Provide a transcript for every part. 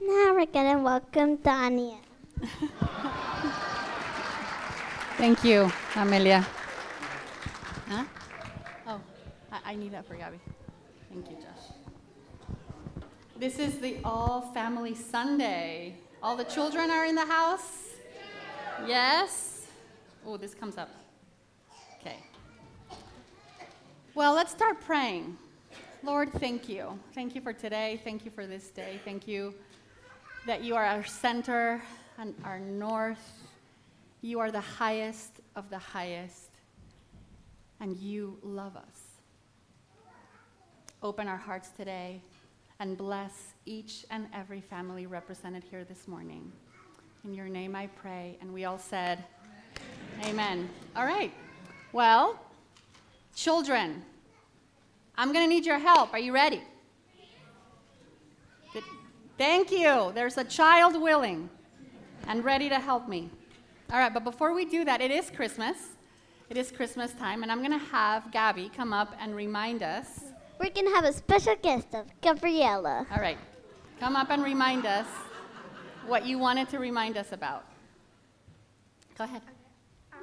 Now we're gonna welcome Dania. Thank you, Amelia. Huh? Oh, I, I need that for Gabby. Thank you, Josh. This is the All Family Sunday. All the children are in the house? Yes? Oh, this comes up. Okay. Well, let's start praying. Lord, thank you. Thank you for today. Thank you for this day. Thank you that you are our center and our north. You are the highest of the highest, and you love us. Open our hearts today and bless each and every family represented here this morning. In your name I pray. And we all said, Amen. Amen. All right. Well, children, I'm going to need your help. Are you ready? Good. Thank you. There's a child willing and ready to help me. All right, but before we do that, it is Christmas. It is Christmas time, and I'm going to have Gabby come up and remind us. We're gonna have a special guest of Gabriella. All right, come up and remind us what you wanted to remind us about. Go ahead. Um,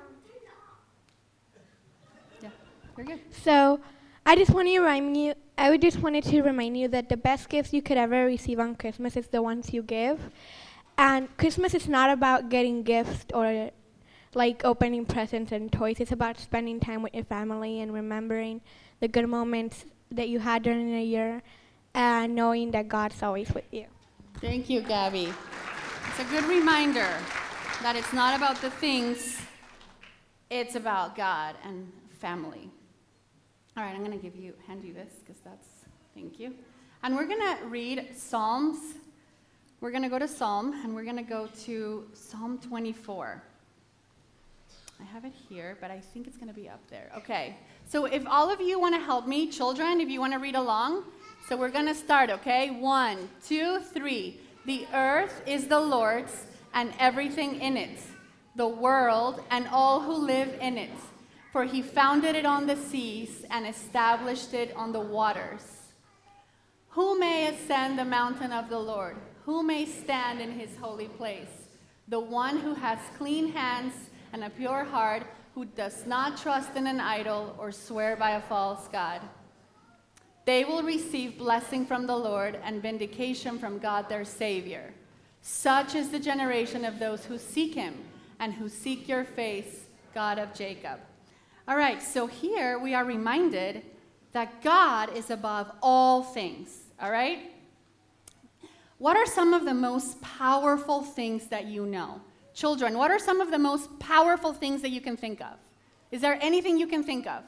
yeah, you're good. So, I just want to remind you. I would just wanted to remind you that the best gifts you could ever receive on Christmas is the ones you give, and Christmas is not about getting gifts or like opening presents and toys. It's about spending time with your family and remembering the good moments that you had during the year, and knowing that God's always with you. Thank you, Gabby. It's a good reminder that it's not about the things, it's about God and family. All right, I'm going to give you, hand you this because that's, thank you. And we're going to read Psalms. We're going to go to Psalm and we're going to go to Psalm 24. I have it here, but I think it's going to be up there. Okay. So if all of you want to help me, children, if you want to read along, so we're going to start, okay? One, two, three. The earth is the Lord's and everything in it, the world and all who live in it. For he founded it on the seas and established it on the waters. Who may ascend the mountain of the Lord? Who may stand in his holy place? The one who has clean hands and a pure heart, who does not trust in an idol or swear by a false God. They will receive blessing from the Lord and vindication from God their Savior. Such is the generation of those who seek him and who seek your face, God of Jacob. All right, so here we are reminded that God is above all things. All right? What are some of the most powerful things that you know? Children, what are some of the most powerful things that you can think of? Is there anything you can think of?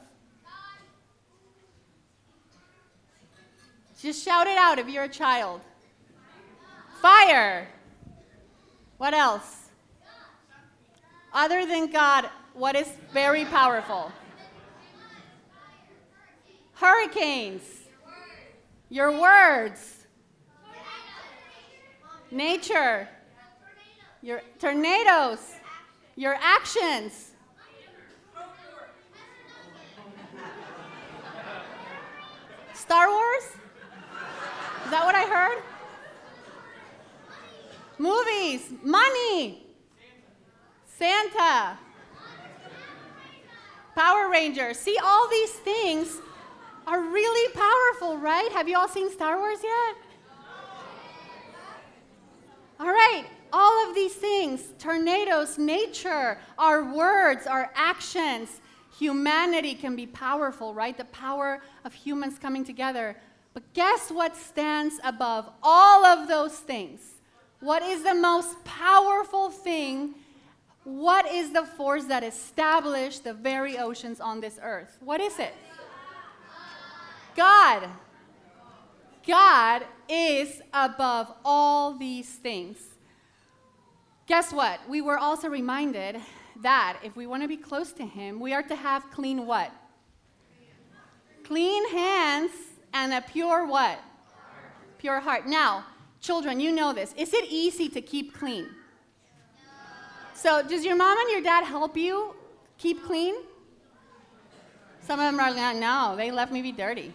Just shout it out if you're a child. Fire. What else? Other than God, what is very powerful? Hurricanes. Your words. Nature. Your tornadoes. Your actions. Star Wars? Is that what I heard? Movies, money, Santa, Power Rangers. See, all these things are really powerful, right? Have you all seen Star Wars yet? All right, all of these things tornadoes, nature, our words, our actions, humanity can be powerful, right? The power of humans coming together. But guess what stands above all of those things? What is the most powerful thing? What is the force that established the very oceans on this earth? What is it? God. God is above all these things. Guess what? We were also reminded that if we want to be close to Him, we are to have clean what? Clean hands and a pure what? Pure heart. Now, children, you know this. Is it easy to keep clean? So, does your mom and your dad help you keep clean? Some of them are like, no, they left me be dirty.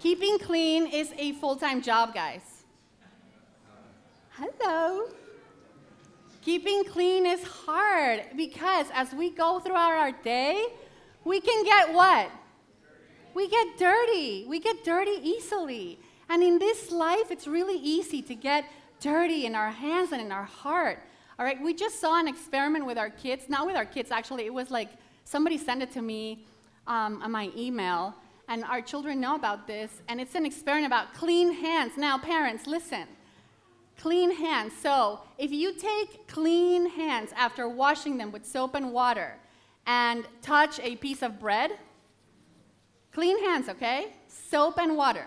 Keeping clean is a full time job, guys. Hello. Keeping clean is hard because as we go throughout our day, we can get what? We get dirty. We get dirty easily. And in this life, it's really easy to get dirty in our hands and in our heart. All right, we just saw an experiment with our kids. Not with our kids, actually. It was like somebody sent it to me um, on my email, and our children know about this. And it's an experiment about clean hands. Now, parents, listen. Clean hands. So, if you take clean hands after washing them with soap and water and touch a piece of bread, clean hands, okay? Soap and water.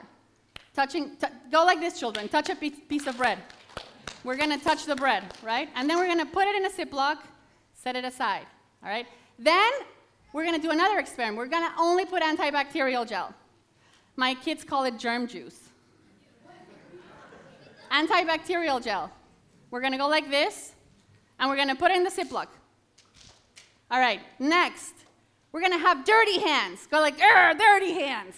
Touching, t- go like this, children. Touch a piece, piece of bread. We're gonna touch the bread, right? And then we're gonna put it in a Ziploc, set it aside, all right? Then we're gonna do another experiment. We're gonna only put antibacterial gel. My kids call it germ juice antibacterial gel. We're gonna go like this, and we're gonna put it in the Ziploc. All right, next, we're gonna have dirty hands. Go like, dirty hands.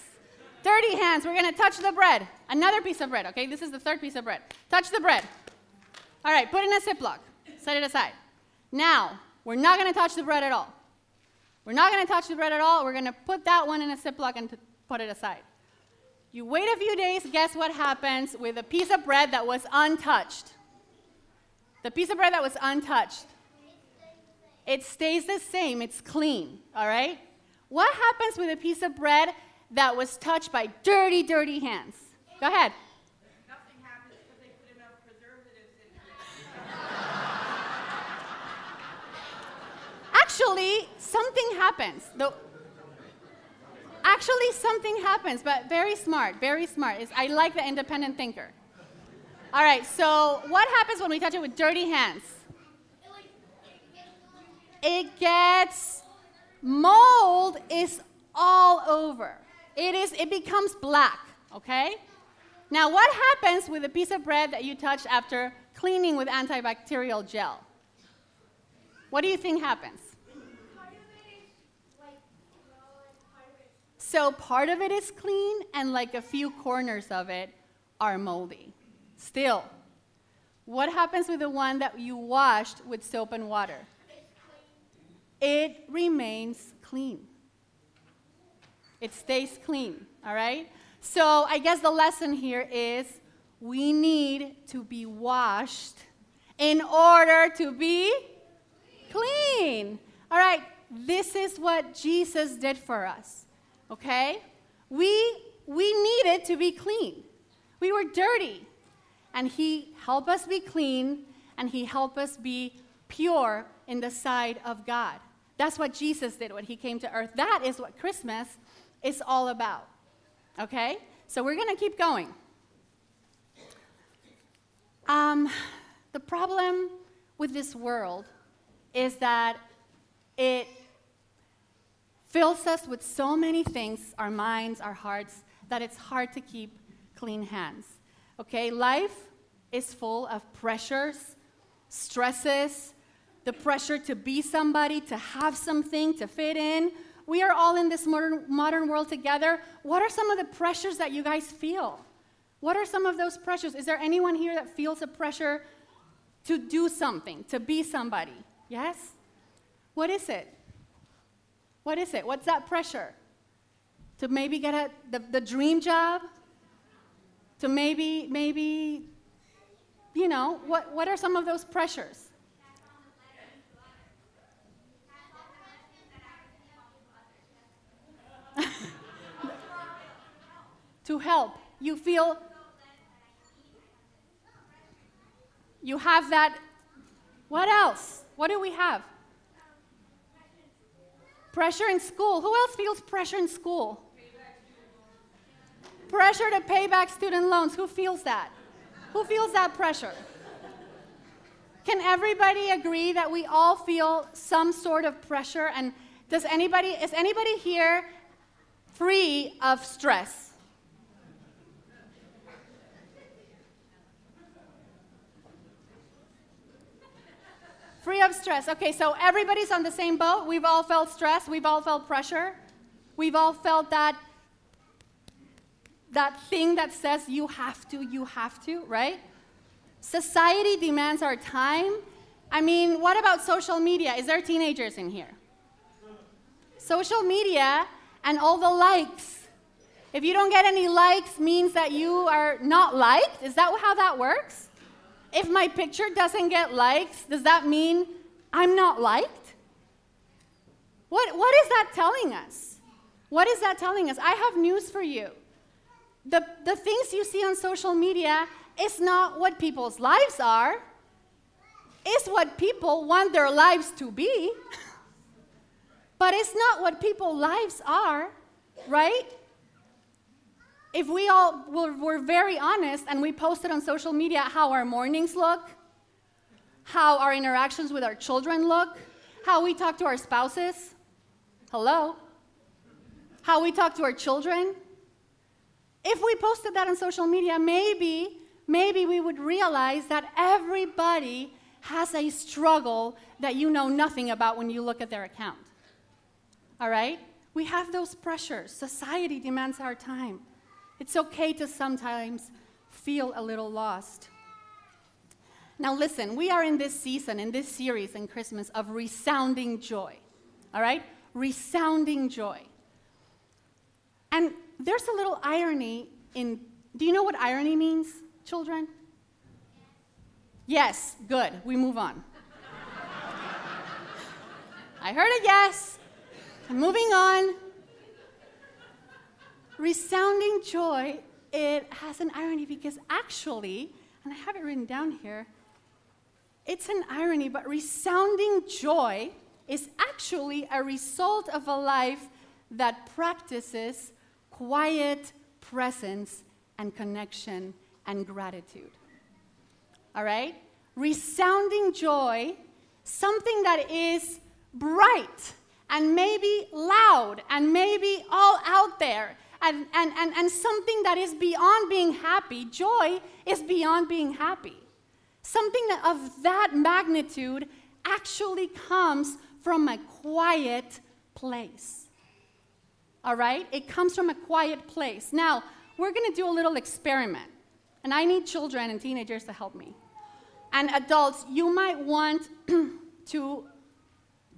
Dirty hands, we're gonna touch the bread. Another piece of bread, okay? This is the third piece of bread. Touch the bread. All right, put in a Ziploc. Set it aside. Now, we're not gonna touch the bread at all. We're not gonna touch the bread at all. We're gonna put that one in a Ziploc and t- put it aside. You wait a few days, guess what happens with a piece of bread that was untouched? The piece of bread that was untouched. It stays the same, it's clean, all right? What happens with a piece of bread that was touched by dirty, dirty hands? Go ahead. Nothing happens because they put enough preservatives in it. Actually, something happens. The, actually, something happens, but very smart, very smart. It's, I like the independent thinker. All right, so what happens when we touch it with dirty hands? It gets mold is all over. It is it becomes black, okay? Now what happens with a piece of bread that you touch after cleaning with antibacterial gel? What do you think happens? So part of it is clean, and like a few corners of it are moldy. Still, what happens with the one that you washed with soap and water? It remains clean. It stays clean, all right? So I guess the lesson here is we need to be washed in order to be clean. All right, this is what Jesus did for us. Okay? We we needed to be clean. We were dirty. And he helped us be clean and he helped us be pure in the sight of God. That's what Jesus did when he came to earth. That is what Christmas is all about. Okay? So we're going to keep going. Um, the problem with this world is that it fills us with so many things, our minds, our hearts, that it's hard to keep clean hands. Okay? Life is full of pressures, stresses, the pressure to be somebody, to have something, to fit in. We are all in this modern, modern world together. What are some of the pressures that you guys feel? What are some of those pressures? Is there anyone here that feels a pressure to do something, to be somebody? Yes? What is it? What is it? What's that pressure? To maybe get a, the, the dream job? To maybe, maybe, you know, what, what are some of those pressures? to help. You feel you have that. What else? What do we have? Pressure in school. Who else feels pressure in school? Pressure to pay back student loans. Who feels that? Who feels that pressure? Can everybody agree that we all feel some sort of pressure? And does anybody, is anybody here free of stress? Free of stress. Okay, so everybody's on the same boat. We've all felt stress. We've all felt pressure. We've all felt that that thing that says you have to, you have to, right? Society demands our time. I mean, what about social media? Is there teenagers in here? Social media and all the likes. If you don't get any likes means that you are not liked? Is that how that works? If my picture doesn't get likes, does that mean I'm not liked? What, what is that telling us? What is that telling us? I have news for you. The, the things you see on social media is not what people's lives are, it's what people want their lives to be. but it's not what people's lives are, right? If we all were, were very honest and we posted on social media how our mornings look, how our interactions with our children look, how we talk to our spouses, hello, how we talk to our children, if we posted that on social media, maybe, maybe we would realize that everybody has a struggle that you know nothing about when you look at their account. All right? We have those pressures. Society demands our time. It's okay to sometimes feel a little lost. Now, listen, we are in this season, in this series in Christmas, of resounding joy. All right? Resounding joy. And there's a little irony in. Do you know what irony means, children? Yes, good. We move on. I heard a yes. I'm moving on. Resounding joy, it has an irony because actually, and I have it written down here, it's an irony, but resounding joy is actually a result of a life that practices quiet presence and connection and gratitude. All right? Resounding joy, something that is bright and maybe loud and maybe all out there and, and, and, and something that is beyond being happy. Joy is beyond being happy. Something of that magnitude actually comes from a quiet place all right? It comes from a quiet place. Now, we're going to do a little experiment, and I need children and teenagers to help me. And adults, you might want to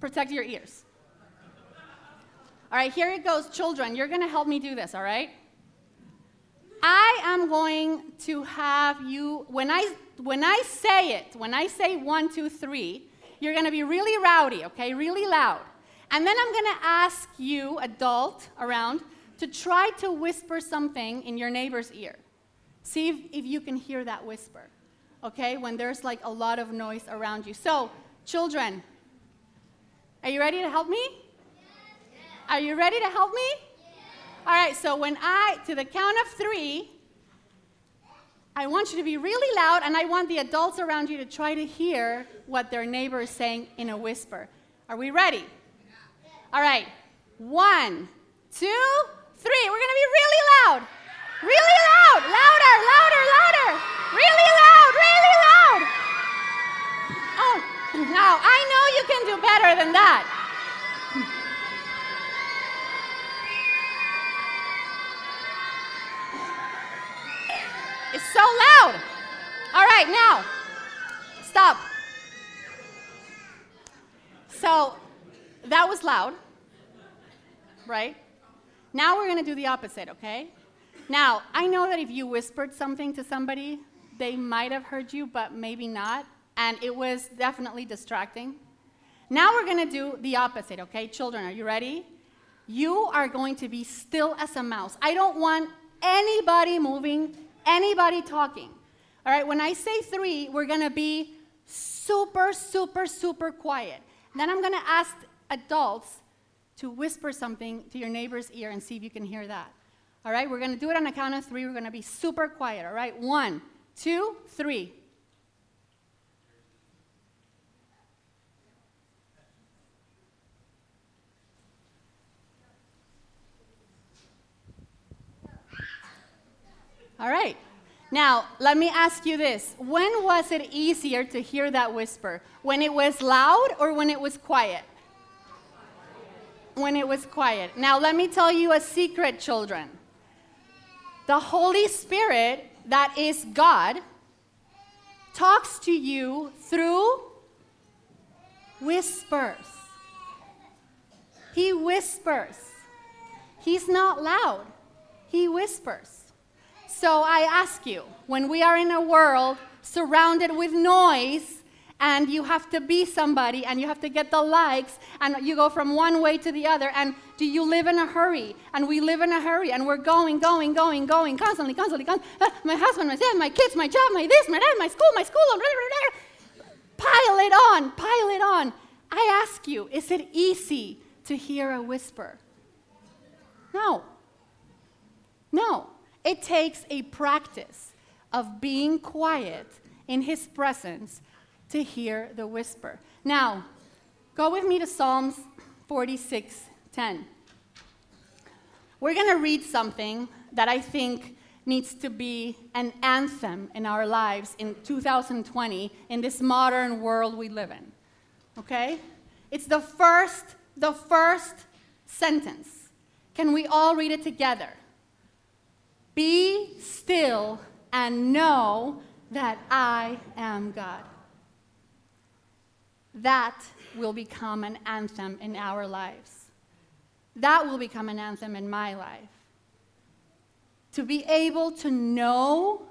protect your ears. All right, here it goes, children. You're going to help me do this, all right? I am going to have you, when I, when I say it, when I say one, two, three, you're going to be really rowdy, okay? Really loud. And then I'm going to ask you, adult around, to try to whisper something in your neighbor's ear. See if, if you can hear that whisper, okay, when there's like a lot of noise around you. So, children, are you ready to help me? Are you ready to help me? Yes. All right, so when I, to the count of three, I want you to be really loud, and I want the adults around you to try to hear what their neighbor is saying in a whisper. Are we ready? All right. One, two, three. We're going to be really loud. Really loud. Louder, louder, louder. Really loud, really loud. Oh, now I know you can do better than that. It's so loud. All right, now, stop. So, that was loud, right? Now we're going to do the opposite, okay? Now, I know that if you whispered something to somebody, they might have heard you, but maybe not, and it was definitely distracting. Now we're going to do the opposite, okay? Children, are you ready? You are going to be still as a mouse. I don't want anybody moving, anybody talking. All right, when I say three, we're to be super, super, super quiet. Then I'm to ask adults to whisper something to your neighbor's ear and see if you can hear that. All right, we're to do it on a count of three. We're to be super quiet. All right, one, two, three. All right. Now, let me ask you this. When was it easier to hear that whisper? When it was loud or when it was quiet? when it was quiet. Now, let me tell you a secret, children. the Holy Spirit, that is God, talks to you through whispers. He whispers. He's not loud, he whispers. So I ask you, when we are in a world surrounded with noise, and you have to be somebody and you have to get the likes and you go from one way to the other and do you live in a hurry? And we live in a hurry and we're going going going going constantly constantly, constantly. Uh, my husband myself my kids my job my this my that my school my school blah, blah, blah, pile it on pile it on. I ask you is it easy to hear a whisper no no it takes a practice of being quiet in his presence to hear the whisper. Now, go with me to Psalms 46 10. We're going to read something that I think needs to be an anthem in our lives in 2020 in this modern world we live in. Okay? It's the first the first sentence. Can we all read it together? Be still and know that I am God that will become an anthem in our lives. That will become an anthem in my life. To be able to know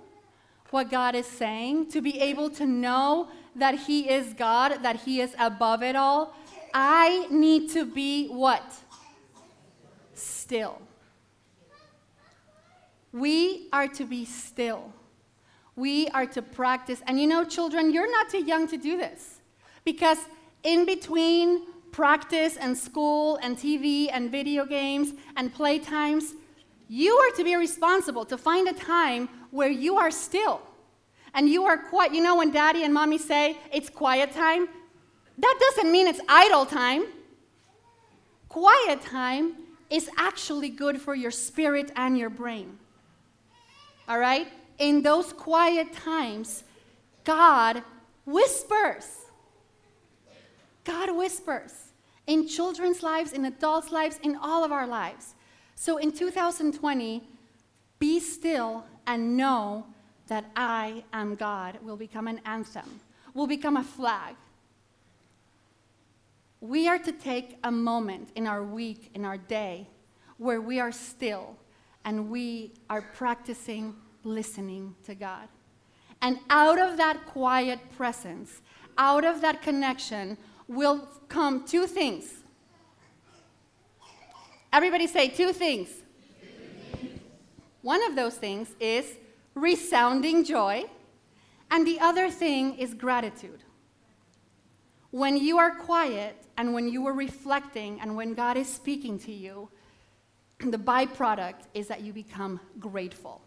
what God is saying, to be able to know that He is God, that He is above it all, I need to be what? Still. We are to be still. We are to practice. And you know, children, you're not too young to do this. Because in between practice and school and TV and video games and playtimes, you are to be responsible to find a time where you are still and you are quiet. You know, when daddy and mommy say it's quiet time, that doesn't mean it's idle time. Quiet time is actually good for your spirit and your brain. All right? In those quiet times, God whispers. God whispers in children's lives, in adults' lives, in all of our lives. So in 2020, be still and know that I am God will become an anthem, will become a flag. We are to take a moment in our week, in our day, where we are still and we are practicing listening to God. And out of that quiet presence, out of that connection, will come two things. Everybody say two things. One of those things is resounding joy, and the other thing is gratitude. When you are quiet and when you are reflecting and when God is speaking to you, the byproduct is that you become grateful.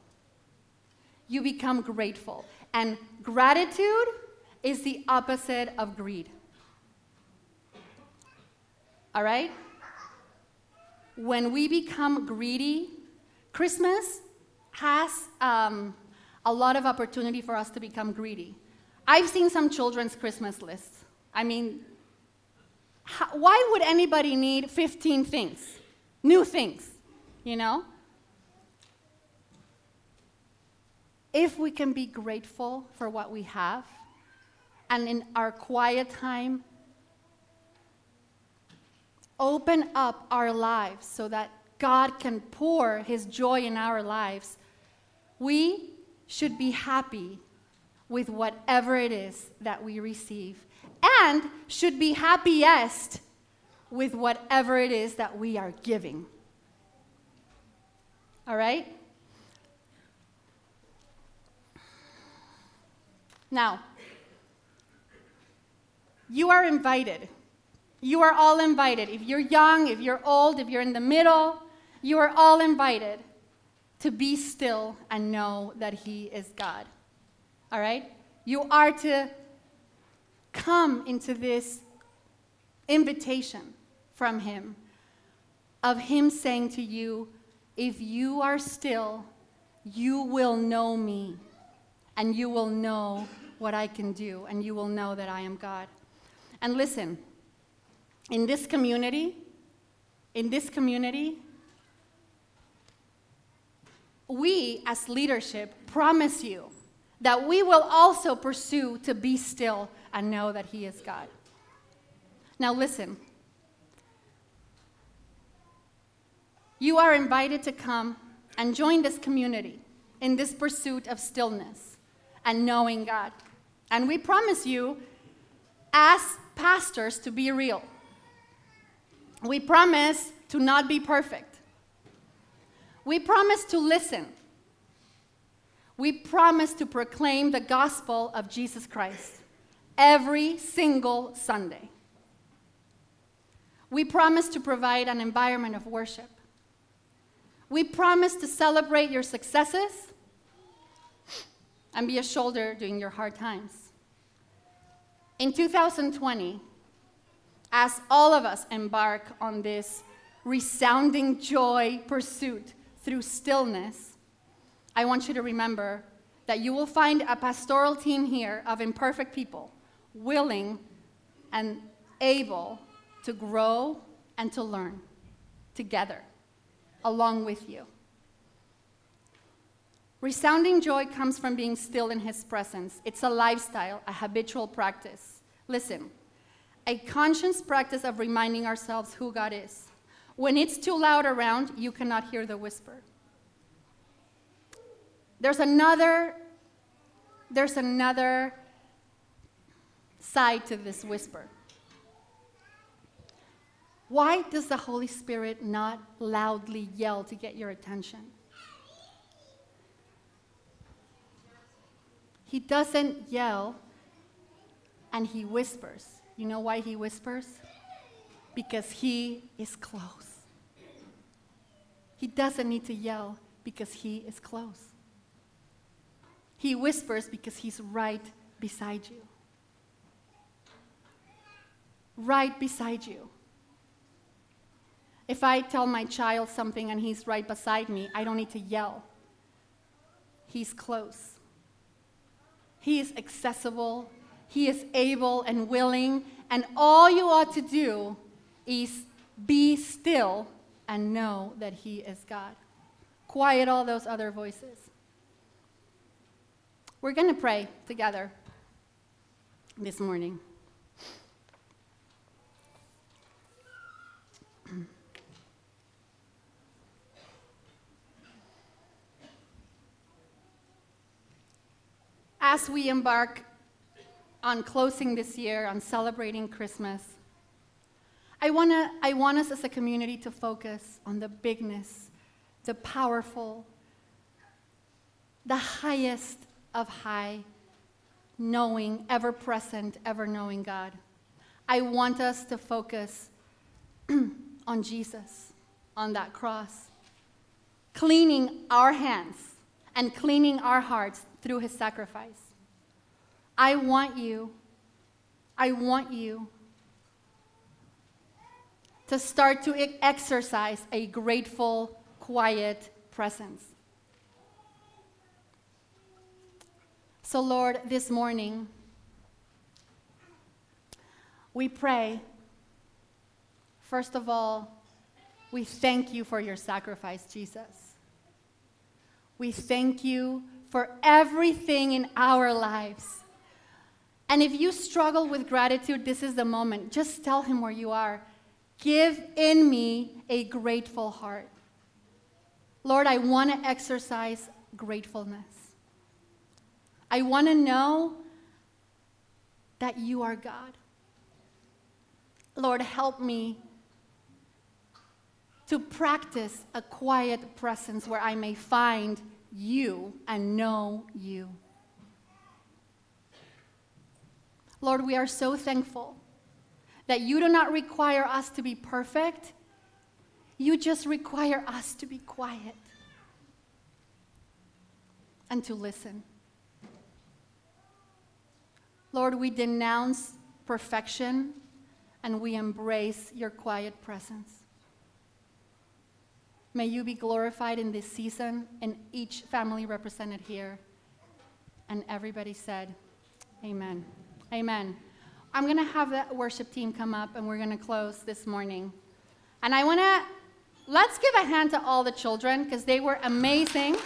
You become grateful. And gratitude is the opposite of greed. All right? When we become greedy, Christmas has um, a lot of opportunity for us to become greedy. I've seen some children's Christmas lists. I mean, how, why would anybody need 15 things, new things, you know? If we can be grateful for what we have, and in our quiet time, open up our lives so that God can pour His joy in our lives, we should be happy with whatever it is that we receive and should be happiest with whatever it is that we are giving. All right? Now, you are invited you are all invited. If you're young, if you're old, if you're in the middle, you are all invited to be still and know that He is God. All right? You are to come into this invitation from Him of Him saying to you, If you are still, you will know me, and you will know what I can do, and you will know that I am God. And listen, in this community, in this community, we as leadership promise you that we will also pursue to be still and know that He is God. Now, listen. You are invited to come and join this community in this pursuit of stillness and knowing God. And we promise you, as pastors, to be real. We promise to not be perfect. We promise to listen. We promise to proclaim the gospel of Jesus Christ every single Sunday. We promise to provide an environment of worship. We promise to celebrate your successes and be a shoulder during your hard times. In 2020, as all of us embark on this resounding joy pursuit through stillness, I want you to remember that you will find a pastoral team here of imperfect people, willing and able to grow and to learn together, along with you. Resounding joy comes from being still in His presence. It's a lifestyle, a habitual practice. Listen, a conscious practice of reminding ourselves who God is. When it's too loud around, you cannot hear the whisper. There's another there's another side to this whisper. Why does the Holy Spirit not loudly yell to get your attention? He doesn't yell and he whispers. You know why he whispers? Because he is close. He doesn't need to yell because he is close. He whispers because he's right beside you. Right beside you. If I tell my child something and he's right beside me, I don't need to yell. He's close. He is accessible, He is able and willing, and all you ought to do is be still and know that He is God. Quiet all those other voices. We're going to pray together this morning. As we embark on closing this year, on celebrating Christmas, I, wanna, I want us as a community to focus on the bigness, the powerful, the highest of high, knowing, ever present, ever knowing God. I want us to focus on Jesus, on that cross, cleaning our hands and cleaning our hearts through his sacrifice. I want you, I want you to start to exercise a grateful, quiet presence. So, Lord, this morning, we pray, first of all, we thank you for your sacrifice, Jesus. We thank you for everything in our lives. And if you struggle with gratitude, this is the moment. Just tell him where you are. Give in me a grateful heart. Lord, I want to exercise gratefulness. I want to know that you are God. Lord, help me to practice a quiet presence where I may find you and know you. Lord, we are so thankful that you do not require us to be perfect, you just require us to be quiet and to listen. Lord, we denounce perfection and we embrace your quiet presence. May you be glorified in this season and each family represented here. And everybody said, Amen. Amen. I'm going to have the worship team come up and we're going to close this morning. And I want to let's give a hand to all the children because they were amazing.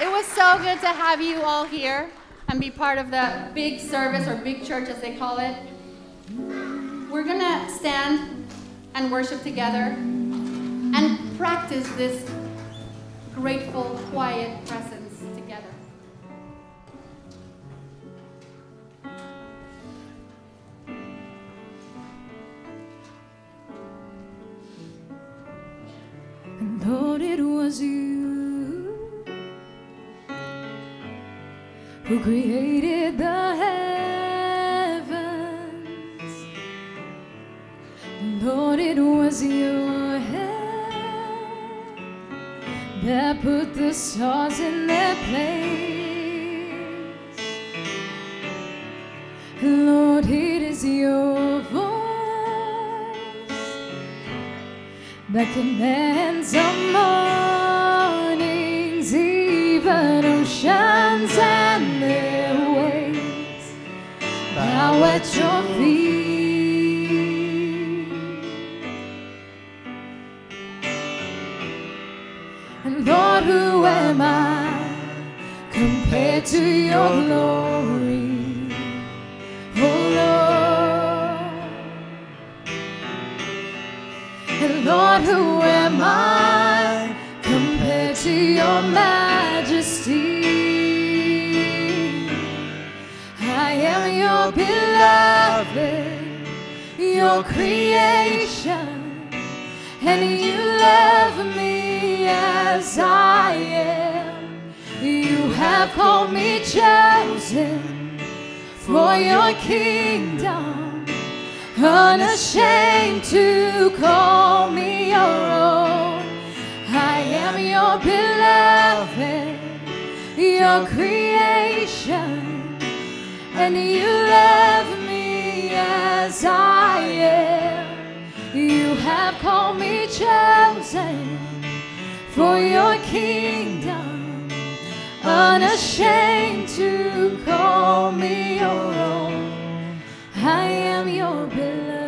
It was so good to have you all here and be part of the big service or big church as they call it. We're going to stand and worship together and practice this grateful, quiet presence together. And Lord, it was you who created the heavens. Was your hand that put the stars in their place. Lord, it is your voice that commands the who am I compared to your majesty? I am your beloved, your creation, and you love me as I am. You have called me chosen for your kingdom unashamed to call me your own. I am your beloved, your creation, and you love me as I am. You have called me chosen for your kingdom, unashamed to call me your own. I am your beloved.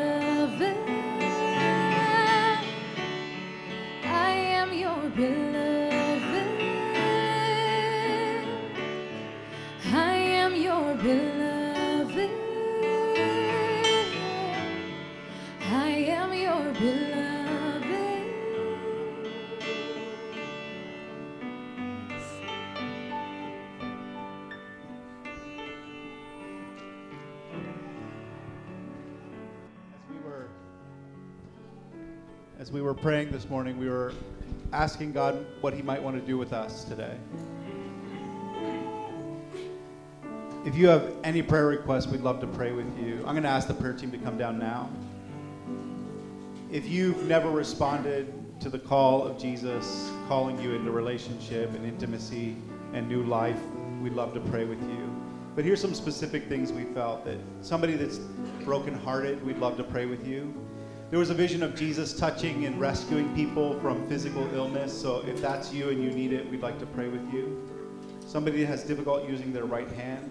As we were praying this morning, we were asking God what he might want to do with us today. If you have any prayer requests, we'd love to pray with you. I'm going to ask the prayer team to come down now. If you've never responded to the call of Jesus calling you into relationship and intimacy and new life, we'd love to pray with you. But here's some specific things we felt that somebody that's brokenhearted, we'd love to pray with you. There was a vision of Jesus touching and rescuing people from physical illness. So if that's you and you need it, we'd like to pray with you. Somebody that has difficult using their right hand.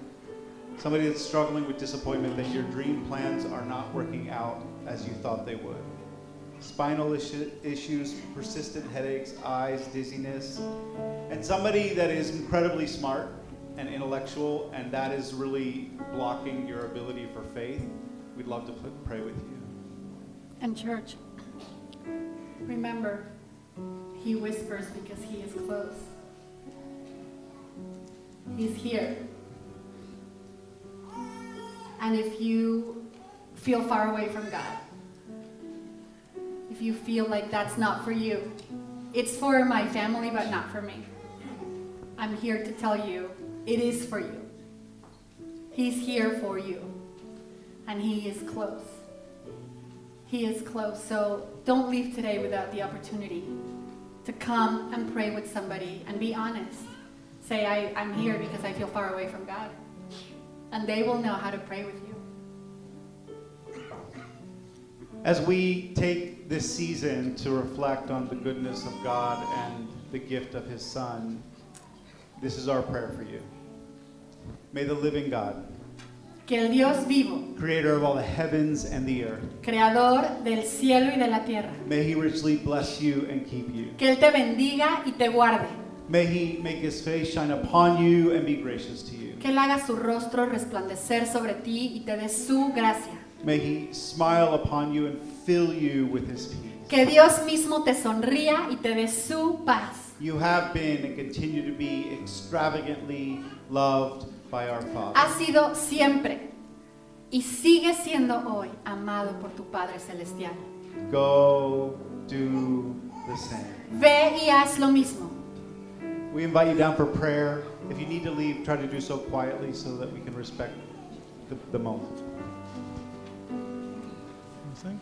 Somebody that's struggling with disappointment that your dream plans are not working out as you thought they would. Spinal issu- issues, persistent headaches, eyes, dizziness. And somebody that is incredibly smart and intellectual, and that is really blocking your ability for faith. We'd love to pray with you. And church, remember, he whispers because he is close. He's here. And if you feel far away from God, if you feel like that's not for you, it's for my family, but not for me. I'm here to tell you it is for you. He's here for you, and He is close. He is close. So don't leave today without the opportunity to come and pray with somebody and be honest. Say, I, I'm here because I feel far away from God. And they will know how to pray with you. As we take this season to reflect on the goodness of God and the gift of His Son, this is our prayer for you. May the living God que el Dios vivo, creator of all the heavens and the earth, creador del cielo y de la tierra, may he richly bless you and keep you. que Él te bendiga y te guarde, May he make his face shine upon you and be gracious to you. que Él haga su rostro resplandecer sobre ti y te dé su gracia, May he smile upon you and fill you with his peace. que Dios mismo te sonría y te dé su paz. You have been and continue to be extravagantly loved by our Father. Has sido siempre y sigue siendo hoy amado por tu Padre Celestial. Go do the same. Ve y haz lo mismo. We invite you down for prayer. If you need to leave, try to do so quietly so that we can respect the, the moment. Anything?